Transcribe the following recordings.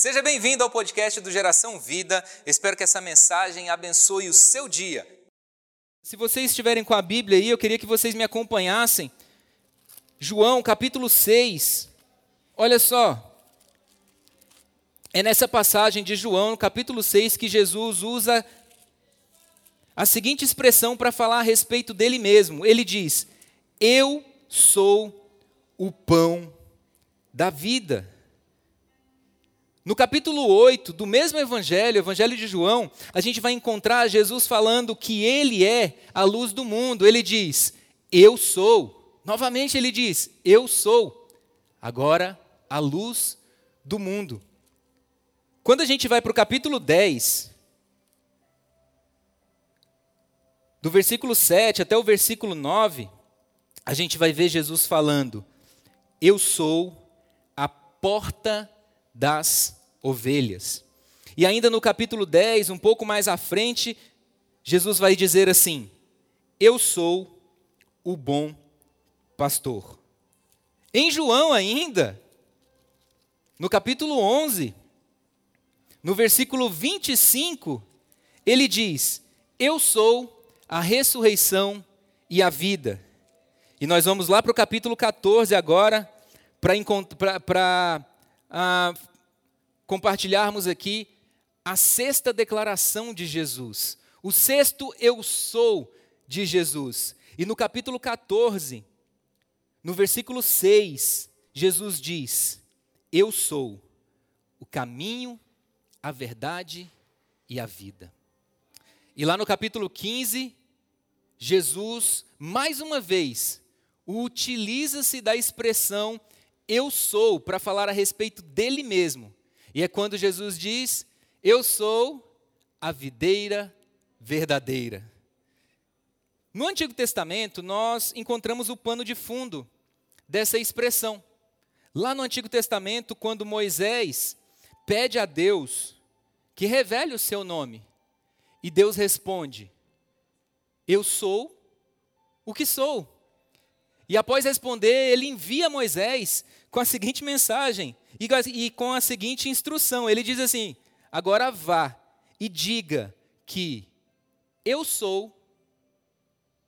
Seja bem-vindo ao podcast do Geração Vida. Espero que essa mensagem abençoe o seu dia. Se vocês estiverem com a Bíblia aí, eu queria que vocês me acompanhassem. João, capítulo 6. Olha só. É nessa passagem de João, no capítulo 6, que Jesus usa a seguinte expressão para falar a respeito dele mesmo. Ele diz: Eu sou o pão da vida. No capítulo 8 do mesmo evangelho, evangelho de João, a gente vai encontrar Jesus falando que ele é a luz do mundo. Ele diz: Eu sou. Novamente ele diz: Eu sou. Agora a luz do mundo. Quando a gente vai para o capítulo 10, do versículo 7 até o versículo 9, a gente vai ver Jesus falando: Eu sou a porta das ovelhas. E ainda no capítulo 10, um pouco mais à frente, Jesus vai dizer assim: Eu sou o bom pastor. Em João ainda, no capítulo 11, no versículo 25, ele diz: Eu sou a ressurreição e a vida. E nós vamos lá para o capítulo 14 agora, para ah, compartilharmos aqui a sexta declaração de Jesus, o sexto eu sou de Jesus. E no capítulo 14, no versículo 6, Jesus diz: Eu sou o caminho, a verdade e a vida. E lá no capítulo 15, Jesus, mais uma vez, utiliza-se da expressão eu sou para falar a respeito dele mesmo. E é quando Jesus diz: Eu sou a videira verdadeira. No Antigo Testamento, nós encontramos o pano de fundo dessa expressão. Lá no Antigo Testamento, quando Moisés pede a Deus que revele o seu nome, e Deus responde: Eu sou o que sou. E após responder, ele envia Moisés com a seguinte mensagem e com a seguinte instrução. Ele diz assim: Agora vá e diga que eu sou,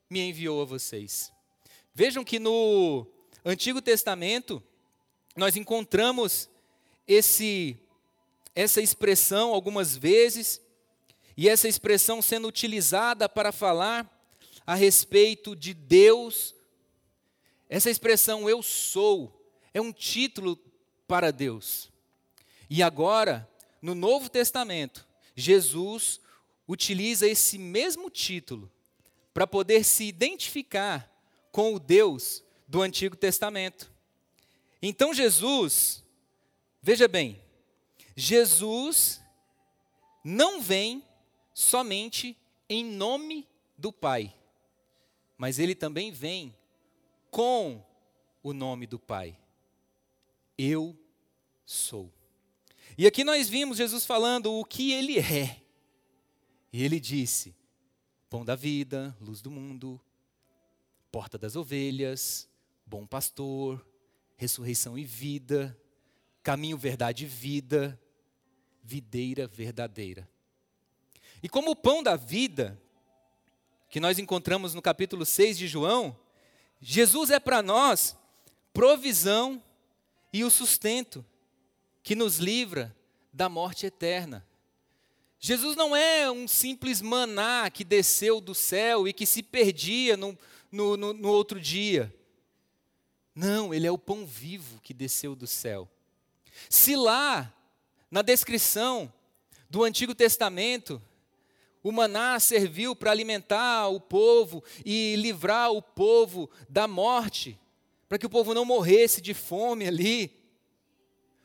me enviou a vocês. Vejam que no Antigo Testamento nós encontramos esse essa expressão algumas vezes e essa expressão sendo utilizada para falar a respeito de Deus essa expressão eu sou é um título para Deus. E agora, no Novo Testamento, Jesus utiliza esse mesmo título para poder se identificar com o Deus do Antigo Testamento. Então Jesus, veja bem, Jesus não vem somente em nome do Pai, mas ele também vem com o nome do Pai. Eu sou. E aqui nós vimos Jesus falando o que ele é. E ele disse: Pão da vida, luz do mundo, porta das ovelhas, bom pastor, ressurreição e vida, caminho, verdade e vida, videira verdadeira. E como o pão da vida, que nós encontramos no capítulo 6 de João, Jesus é para nós provisão e o sustento que nos livra da morte eterna. Jesus não é um simples maná que desceu do céu e que se perdia no, no, no, no outro dia. Não, ele é o pão vivo que desceu do céu. Se lá, na descrição do Antigo Testamento, o maná serviu para alimentar o povo e livrar o povo da morte, para que o povo não morresse de fome ali.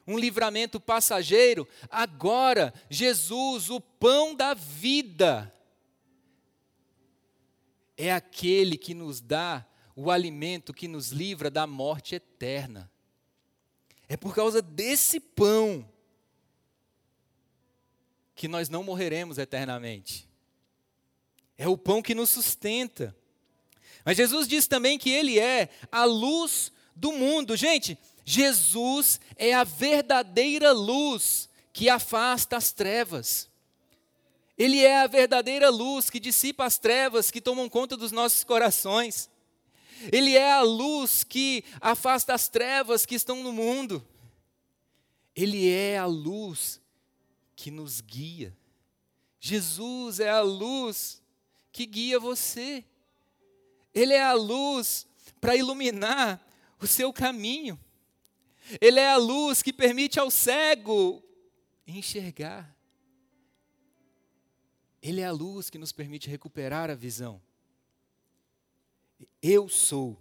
Um livramento passageiro. Agora, Jesus, o pão da vida, é aquele que nos dá o alimento que nos livra da morte eterna. É por causa desse pão que nós não morreremos eternamente. É o pão que nos sustenta. Mas Jesus diz também que Ele é a luz do mundo. Gente, Jesus é a verdadeira luz que afasta as trevas. Ele é a verdadeira luz que dissipa as trevas que tomam conta dos nossos corações. Ele é a luz que afasta as trevas que estão no mundo. Ele é a luz que nos guia. Jesus é a luz que guia você. Ele é a luz para iluminar o seu caminho. Ele é a luz que permite ao cego enxergar. Ele é a luz que nos permite recuperar a visão. Eu sou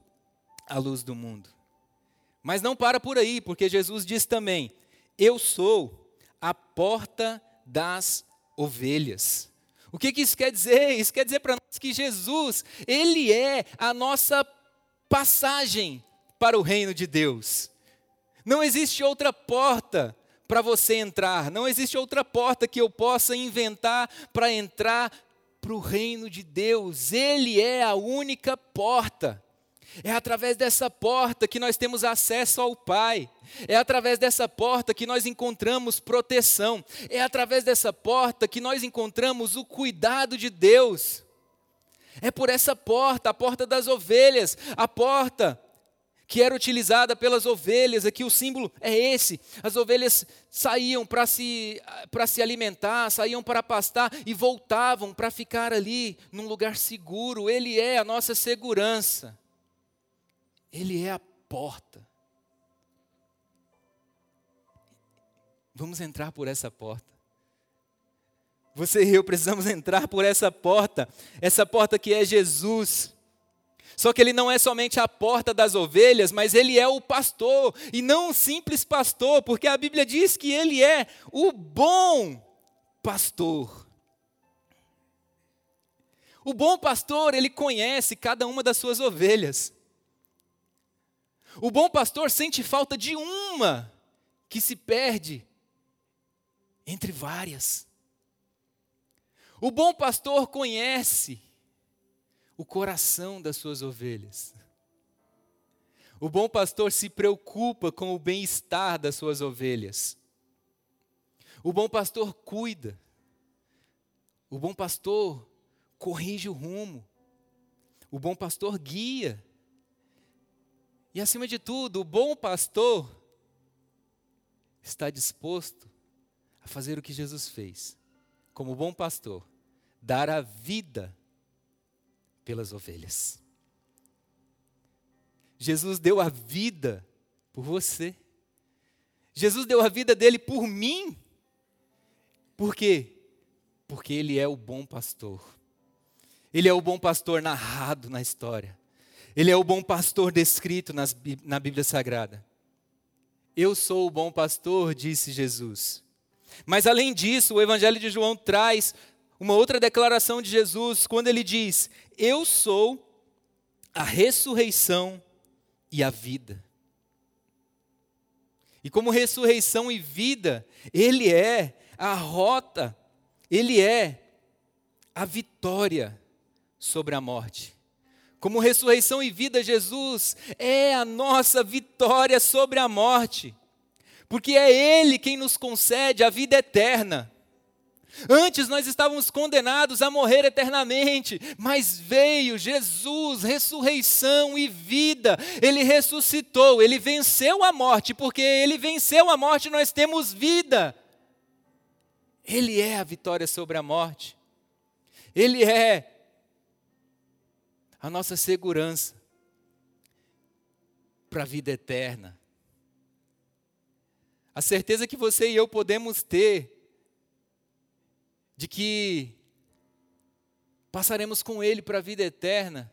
a luz do mundo. Mas não para por aí, porque Jesus diz também: Eu sou a porta das ovelhas. O que, que isso quer dizer? Isso quer dizer para nós que Jesus, Ele é a nossa passagem para o reino de Deus. Não existe outra porta para você entrar, não existe outra porta que eu possa inventar para entrar para o reino de Deus. Ele é a única porta. É através dessa porta que nós temos acesso ao Pai. É através dessa porta que nós encontramos proteção. É através dessa porta que nós encontramos o cuidado de Deus. É por essa porta, a porta das ovelhas, a porta que era utilizada pelas ovelhas, aqui o símbolo é esse. As ovelhas saíam para se, se alimentar, saíam para pastar e voltavam para ficar ali num lugar seguro. Ele é a nossa segurança. Ele é a porta. Vamos entrar por essa porta. Você e eu precisamos entrar por essa porta, essa porta que é Jesus. Só que ele não é somente a porta das ovelhas, mas ele é o pastor, e não um simples pastor, porque a Bíblia diz que ele é o bom pastor. O bom pastor, ele conhece cada uma das suas ovelhas. O bom pastor sente falta de uma que se perde entre várias. O bom pastor conhece o coração das suas ovelhas. O bom pastor se preocupa com o bem-estar das suas ovelhas. O bom pastor cuida. O bom pastor corrige o rumo. O bom pastor guia. E acima de tudo, o bom pastor está disposto a fazer o que Jesus fez, como bom pastor, dar a vida pelas ovelhas. Jesus deu a vida por você. Jesus deu a vida dele por mim. Por quê? Porque ele é o bom pastor. Ele é o bom pastor narrado na história. Ele é o bom pastor descrito nas, na Bíblia Sagrada. Eu sou o bom pastor, disse Jesus. Mas além disso, o Evangelho de João traz uma outra declaração de Jesus, quando ele diz: Eu sou a ressurreição e a vida. E como ressurreição e vida, Ele é a rota, Ele é a vitória sobre a morte. Como ressurreição e vida, Jesus é a nossa vitória sobre a morte, porque é Ele quem nos concede a vida eterna. Antes nós estávamos condenados a morrer eternamente, mas veio Jesus, ressurreição e vida. Ele ressuscitou, ele venceu a morte, porque ele venceu a morte, nós temos vida. Ele é a vitória sobre a morte. Ele é a nossa segurança para a vida eterna. A certeza que você e eu podemos ter de que passaremos com Ele para a vida eterna,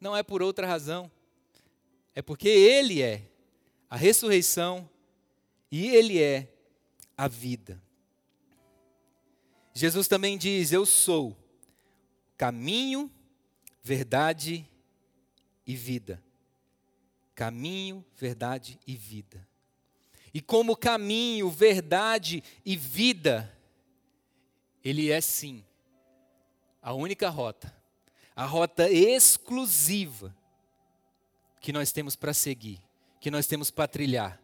não é por outra razão, é porque Ele é a ressurreição e Ele é a vida. Jesus também diz: Eu sou caminho, verdade e vida. Caminho, verdade e vida. E como caminho, verdade e vida, ele é sim a única rota, a rota exclusiva que nós temos para seguir, que nós temos para trilhar.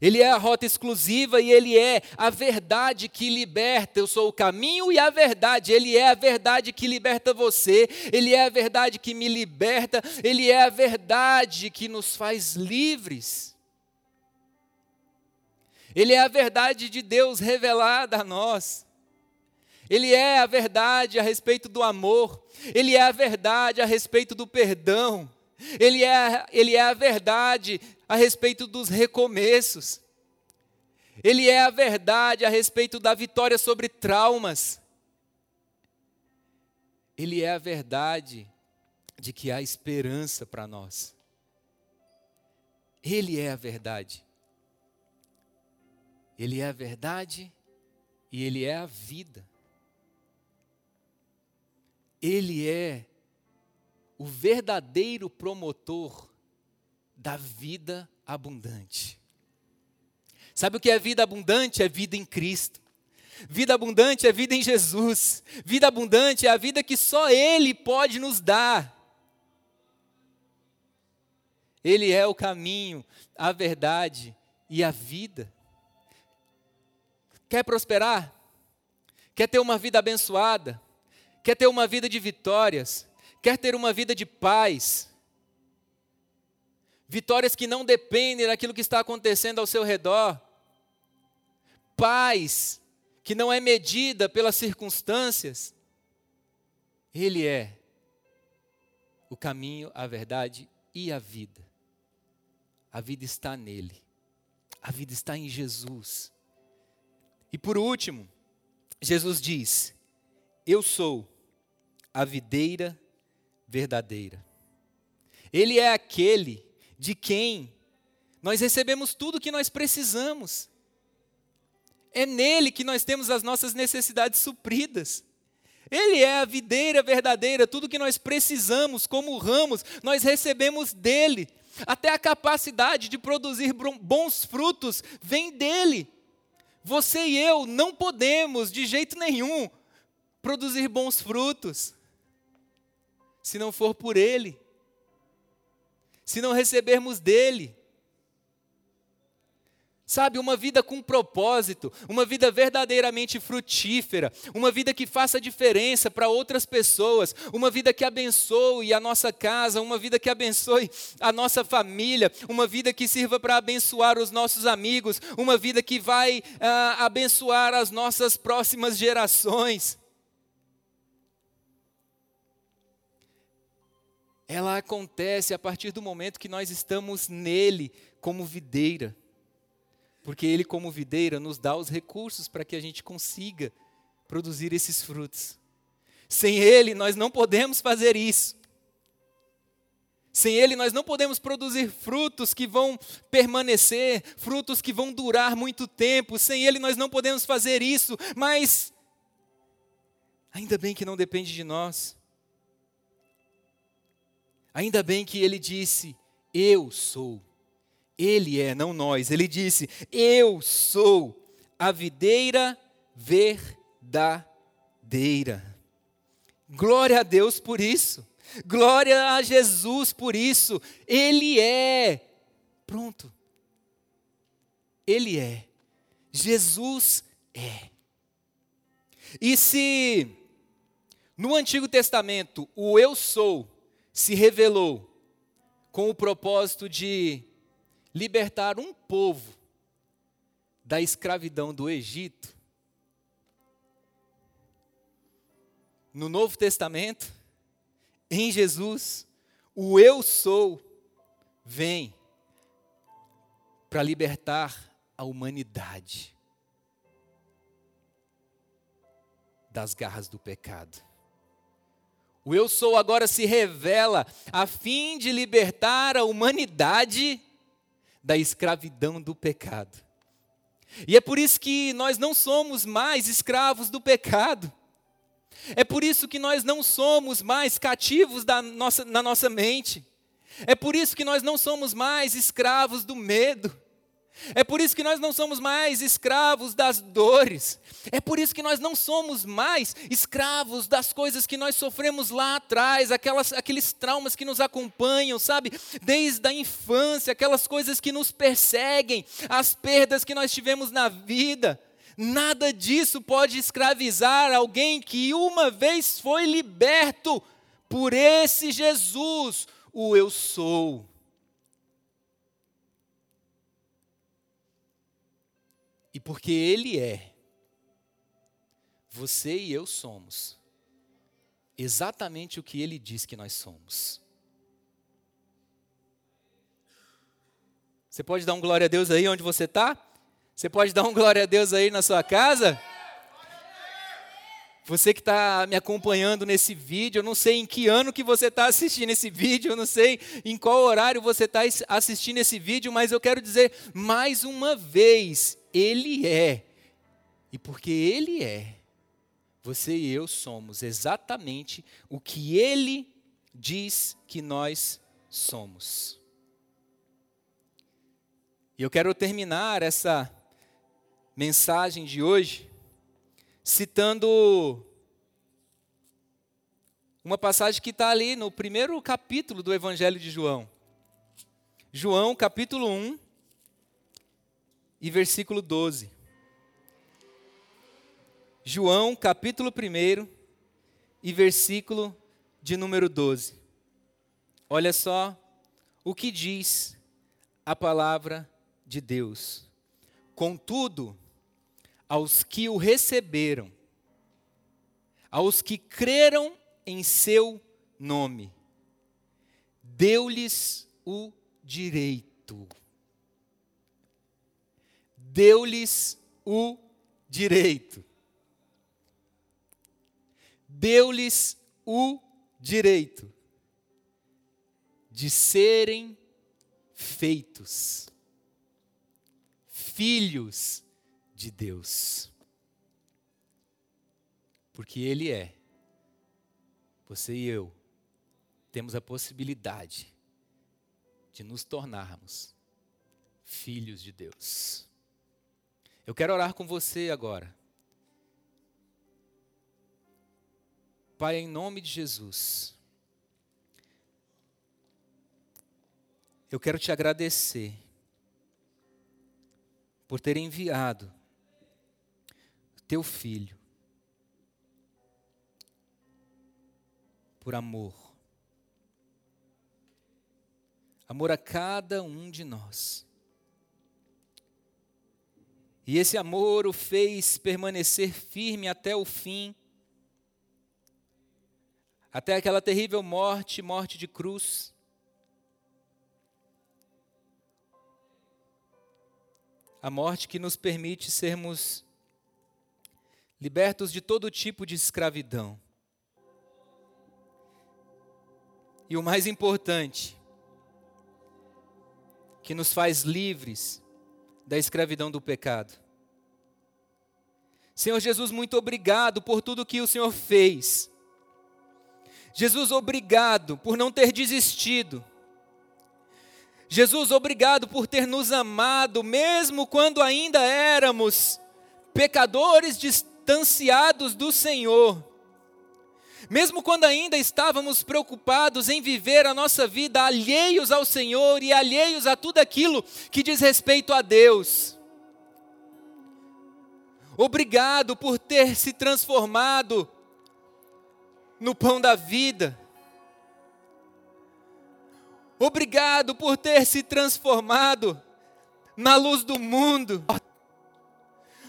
Ele é a rota exclusiva e ele é a verdade que liberta. Eu sou o caminho e a verdade. Ele é a verdade que liberta você. Ele é a verdade que me liberta. Ele é a verdade que nos faz livres. Ele é a verdade de Deus revelada a nós. Ele é a verdade a respeito do amor. Ele é a verdade a respeito do perdão. Ele é, ele é a verdade a respeito dos recomeços. Ele é a verdade a respeito da vitória sobre traumas. Ele é a verdade de que há esperança para nós. Ele é a verdade. Ele é a verdade e ele é a vida. Ele é o verdadeiro promotor da vida abundante. Sabe o que é vida abundante? É vida em Cristo. Vida abundante é vida em Jesus. Vida abundante é a vida que só Ele pode nos dar. Ele é o caminho, a verdade e a vida. Quer prosperar? Quer ter uma vida abençoada? Quer ter uma vida de vitórias? Quer ter uma vida de paz? Vitórias que não dependem daquilo que está acontecendo ao seu redor. Paz que não é medida pelas circunstâncias. Ele é o caminho, a verdade e a vida. A vida está nele. A vida está em Jesus. E por último, Jesus diz: Eu sou a videira verdadeira. Ele é aquele de quem nós recebemos tudo o que nós precisamos. É nele que nós temos as nossas necessidades supridas. Ele é a videira verdadeira, tudo que nós precisamos como ramos, nós recebemos dele. Até a capacidade de produzir bons frutos vem dele. Você e eu não podemos, de jeito nenhum, produzir bons frutos se não for por Ele, se não recebermos dEle. Sabe, uma vida com propósito, uma vida verdadeiramente frutífera, uma vida que faça diferença para outras pessoas, uma vida que abençoe a nossa casa, uma vida que abençoe a nossa família, uma vida que sirva para abençoar os nossos amigos, uma vida que vai ah, abençoar as nossas próximas gerações. Ela acontece a partir do momento que nós estamos nele como videira. Porque ele, como videira, nos dá os recursos para que a gente consiga produzir esses frutos. Sem ele, nós não podemos fazer isso. Sem ele, nós não podemos produzir frutos que vão permanecer, frutos que vão durar muito tempo. Sem ele, nós não podemos fazer isso. Mas, ainda bem que não depende de nós. Ainda bem que ele disse: Eu sou. Ele é, não nós. Ele disse: Eu sou a videira verdadeira. Glória a Deus por isso. Glória a Jesus por isso. Ele é. Pronto. Ele é. Jesus é. E se no Antigo Testamento o eu sou se revelou com o propósito de libertar um povo da escravidão do Egito. No Novo Testamento, em Jesus, o eu sou vem para libertar a humanidade das garras do pecado. O eu sou agora se revela a fim de libertar a humanidade da escravidão do pecado. E é por isso que nós não somos mais escravos do pecado. É por isso que nós não somos mais cativos da nossa, na nossa mente. É por isso que nós não somos mais escravos do medo. É por isso que nós não somos mais escravos das dores. É por isso que nós não somos mais escravos das coisas que nós sofremos lá atrás, aquelas, aqueles traumas que nos acompanham, sabe? Desde a infância, aquelas coisas que nos perseguem, as perdas que nós tivemos na vida. Nada disso pode escravizar alguém que uma vez foi liberto por esse Jesus, o eu sou. E porque Ele é, você e eu somos exatamente o que Ele diz que nós somos. Você pode dar um glória a Deus aí onde você está? Você pode dar um glória a Deus aí na sua casa? Você que está me acompanhando nesse vídeo, eu não sei em que ano que você está assistindo esse vídeo, eu não sei em qual horário você está assistindo esse vídeo, mas eu quero dizer mais uma vez, Ele é. E porque Ele é, você e eu somos exatamente o que Ele diz que nós somos. E eu quero terminar essa mensagem de hoje citando uma passagem que está ali no primeiro capítulo do Evangelho de João. João, capítulo 1 e versículo 12. João, capítulo 1 e versículo de número 12. Olha só o que diz a palavra de Deus. Contudo, aos que o receberam, aos que creram em seu nome, deu-lhes o direito. Deu-lhes o direito. Deu-lhes o direito de serem feitos filhos de Deus. Porque Ele é. Você e eu temos a possibilidade de nos tornarmos filhos de Deus. Eu quero orar com você agora. Pai, em nome de Jesus, eu quero te agradecer por ter enviado teu filho por amor. Amor a cada um de nós. E esse amor o fez permanecer firme até o fim, até aquela terrível morte morte de cruz. A morte que nos permite sermos libertos de todo tipo de escravidão. E o mais importante, que nos faz livres da escravidão do pecado. Senhor Jesus, muito obrigado por tudo que o Senhor fez. Jesus, obrigado por não ter desistido. Jesus, obrigado por ter nos amado, mesmo quando ainda éramos pecadores distanciados do Senhor. Mesmo quando ainda estávamos preocupados em viver a nossa vida alheios ao Senhor e alheios a tudo aquilo que diz respeito a Deus. Obrigado por ter se transformado no pão da vida. Obrigado por ter se transformado na luz do mundo.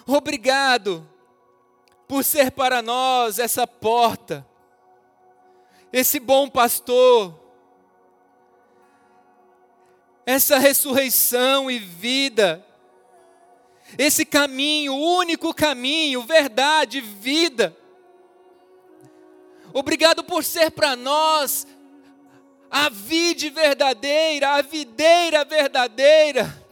Obrigado por ser para nós essa porta, esse bom pastor, essa ressurreição e vida, esse caminho, único caminho, verdade, vida. Obrigado por ser para nós a vide verdadeira, a videira verdadeira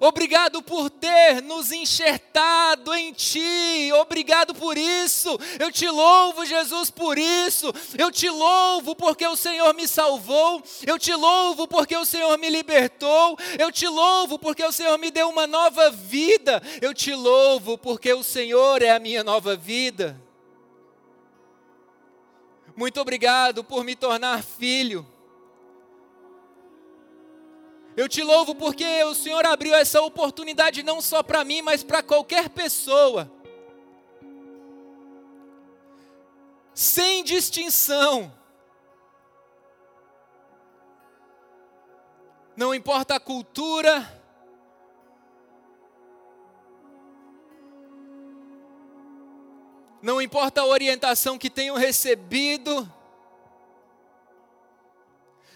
Obrigado por ter nos enxertado em Ti. Obrigado por isso. Eu te louvo, Jesus, por isso. Eu te louvo porque o Senhor me salvou. Eu te louvo porque o Senhor me libertou. Eu te louvo porque o Senhor me deu uma nova vida. Eu te louvo porque o Senhor é a minha nova vida. Muito obrigado por me tornar filho. Eu te louvo porque o Senhor abriu essa oportunidade não só para mim, mas para qualquer pessoa. Sem distinção. Não importa a cultura, não importa a orientação que tenham recebido,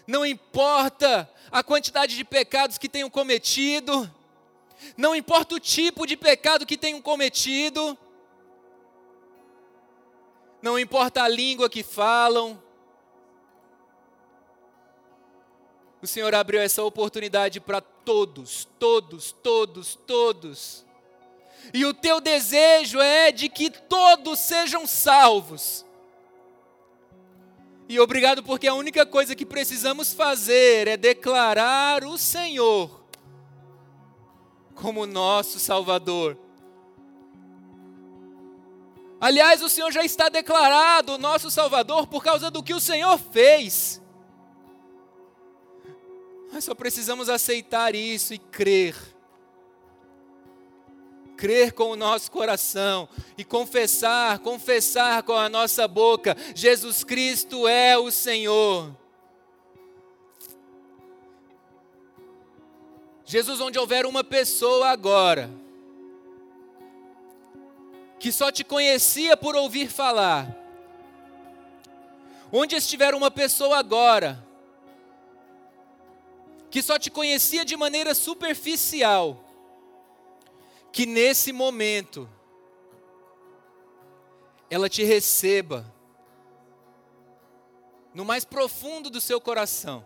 não importa a quantidade de pecados que tenham cometido, não importa o tipo de pecado que tenham cometido, não importa a língua que falam, o Senhor abriu essa oportunidade para todos, todos, todos, todos. E o teu desejo é de que todos sejam salvos. E obrigado porque a única coisa que precisamos fazer é declarar o Senhor como nosso Salvador. Aliás, o Senhor já está declarado nosso Salvador por causa do que o Senhor fez. Nós só precisamos aceitar isso e crer crer com o nosso coração e confessar, confessar com a nossa boca: Jesus Cristo é o Senhor. Jesus, onde houver uma pessoa agora, que só te conhecia por ouvir falar, onde estiver uma pessoa agora, que só te conhecia de maneira superficial, que nesse momento ela te receba no mais profundo do seu coração.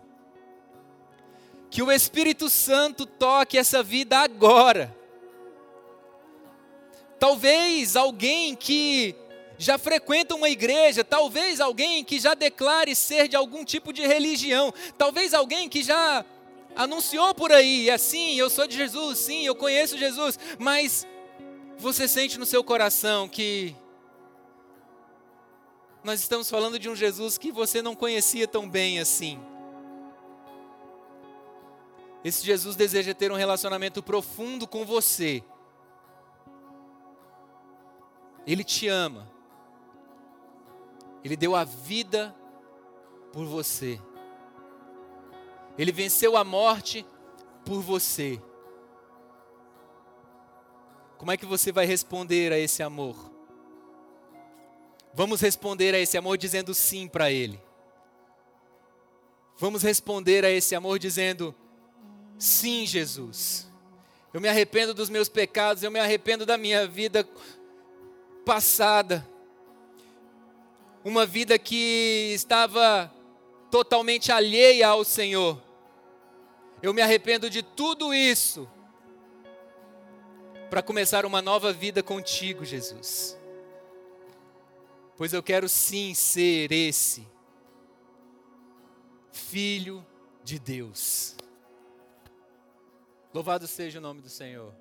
Que o Espírito Santo toque essa vida agora. Talvez alguém que já frequenta uma igreja, talvez alguém que já declare ser de algum tipo de religião, talvez alguém que já anunciou por aí, assim, eu sou de Jesus, sim, eu conheço Jesus, mas você sente no seu coração que nós estamos falando de um Jesus que você não conhecia tão bem assim. Esse Jesus deseja ter um relacionamento profundo com você. Ele te ama. Ele deu a vida por você. Ele venceu a morte por você. Como é que você vai responder a esse amor? Vamos responder a esse amor dizendo sim para Ele. Vamos responder a esse amor dizendo: Sim, Jesus. Eu me arrependo dos meus pecados, eu me arrependo da minha vida passada. Uma vida que estava totalmente alheia ao Senhor. Eu me arrependo de tudo isso para começar uma nova vida contigo, Jesus. Pois eu quero sim ser esse filho de Deus. Louvado seja o nome do Senhor.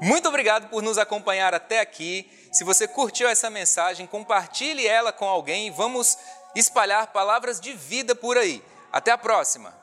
Muito obrigado por nos acompanhar até aqui. Se você curtiu essa mensagem, compartilhe ela com alguém. Vamos espalhar palavras de vida por aí. Até a próxima!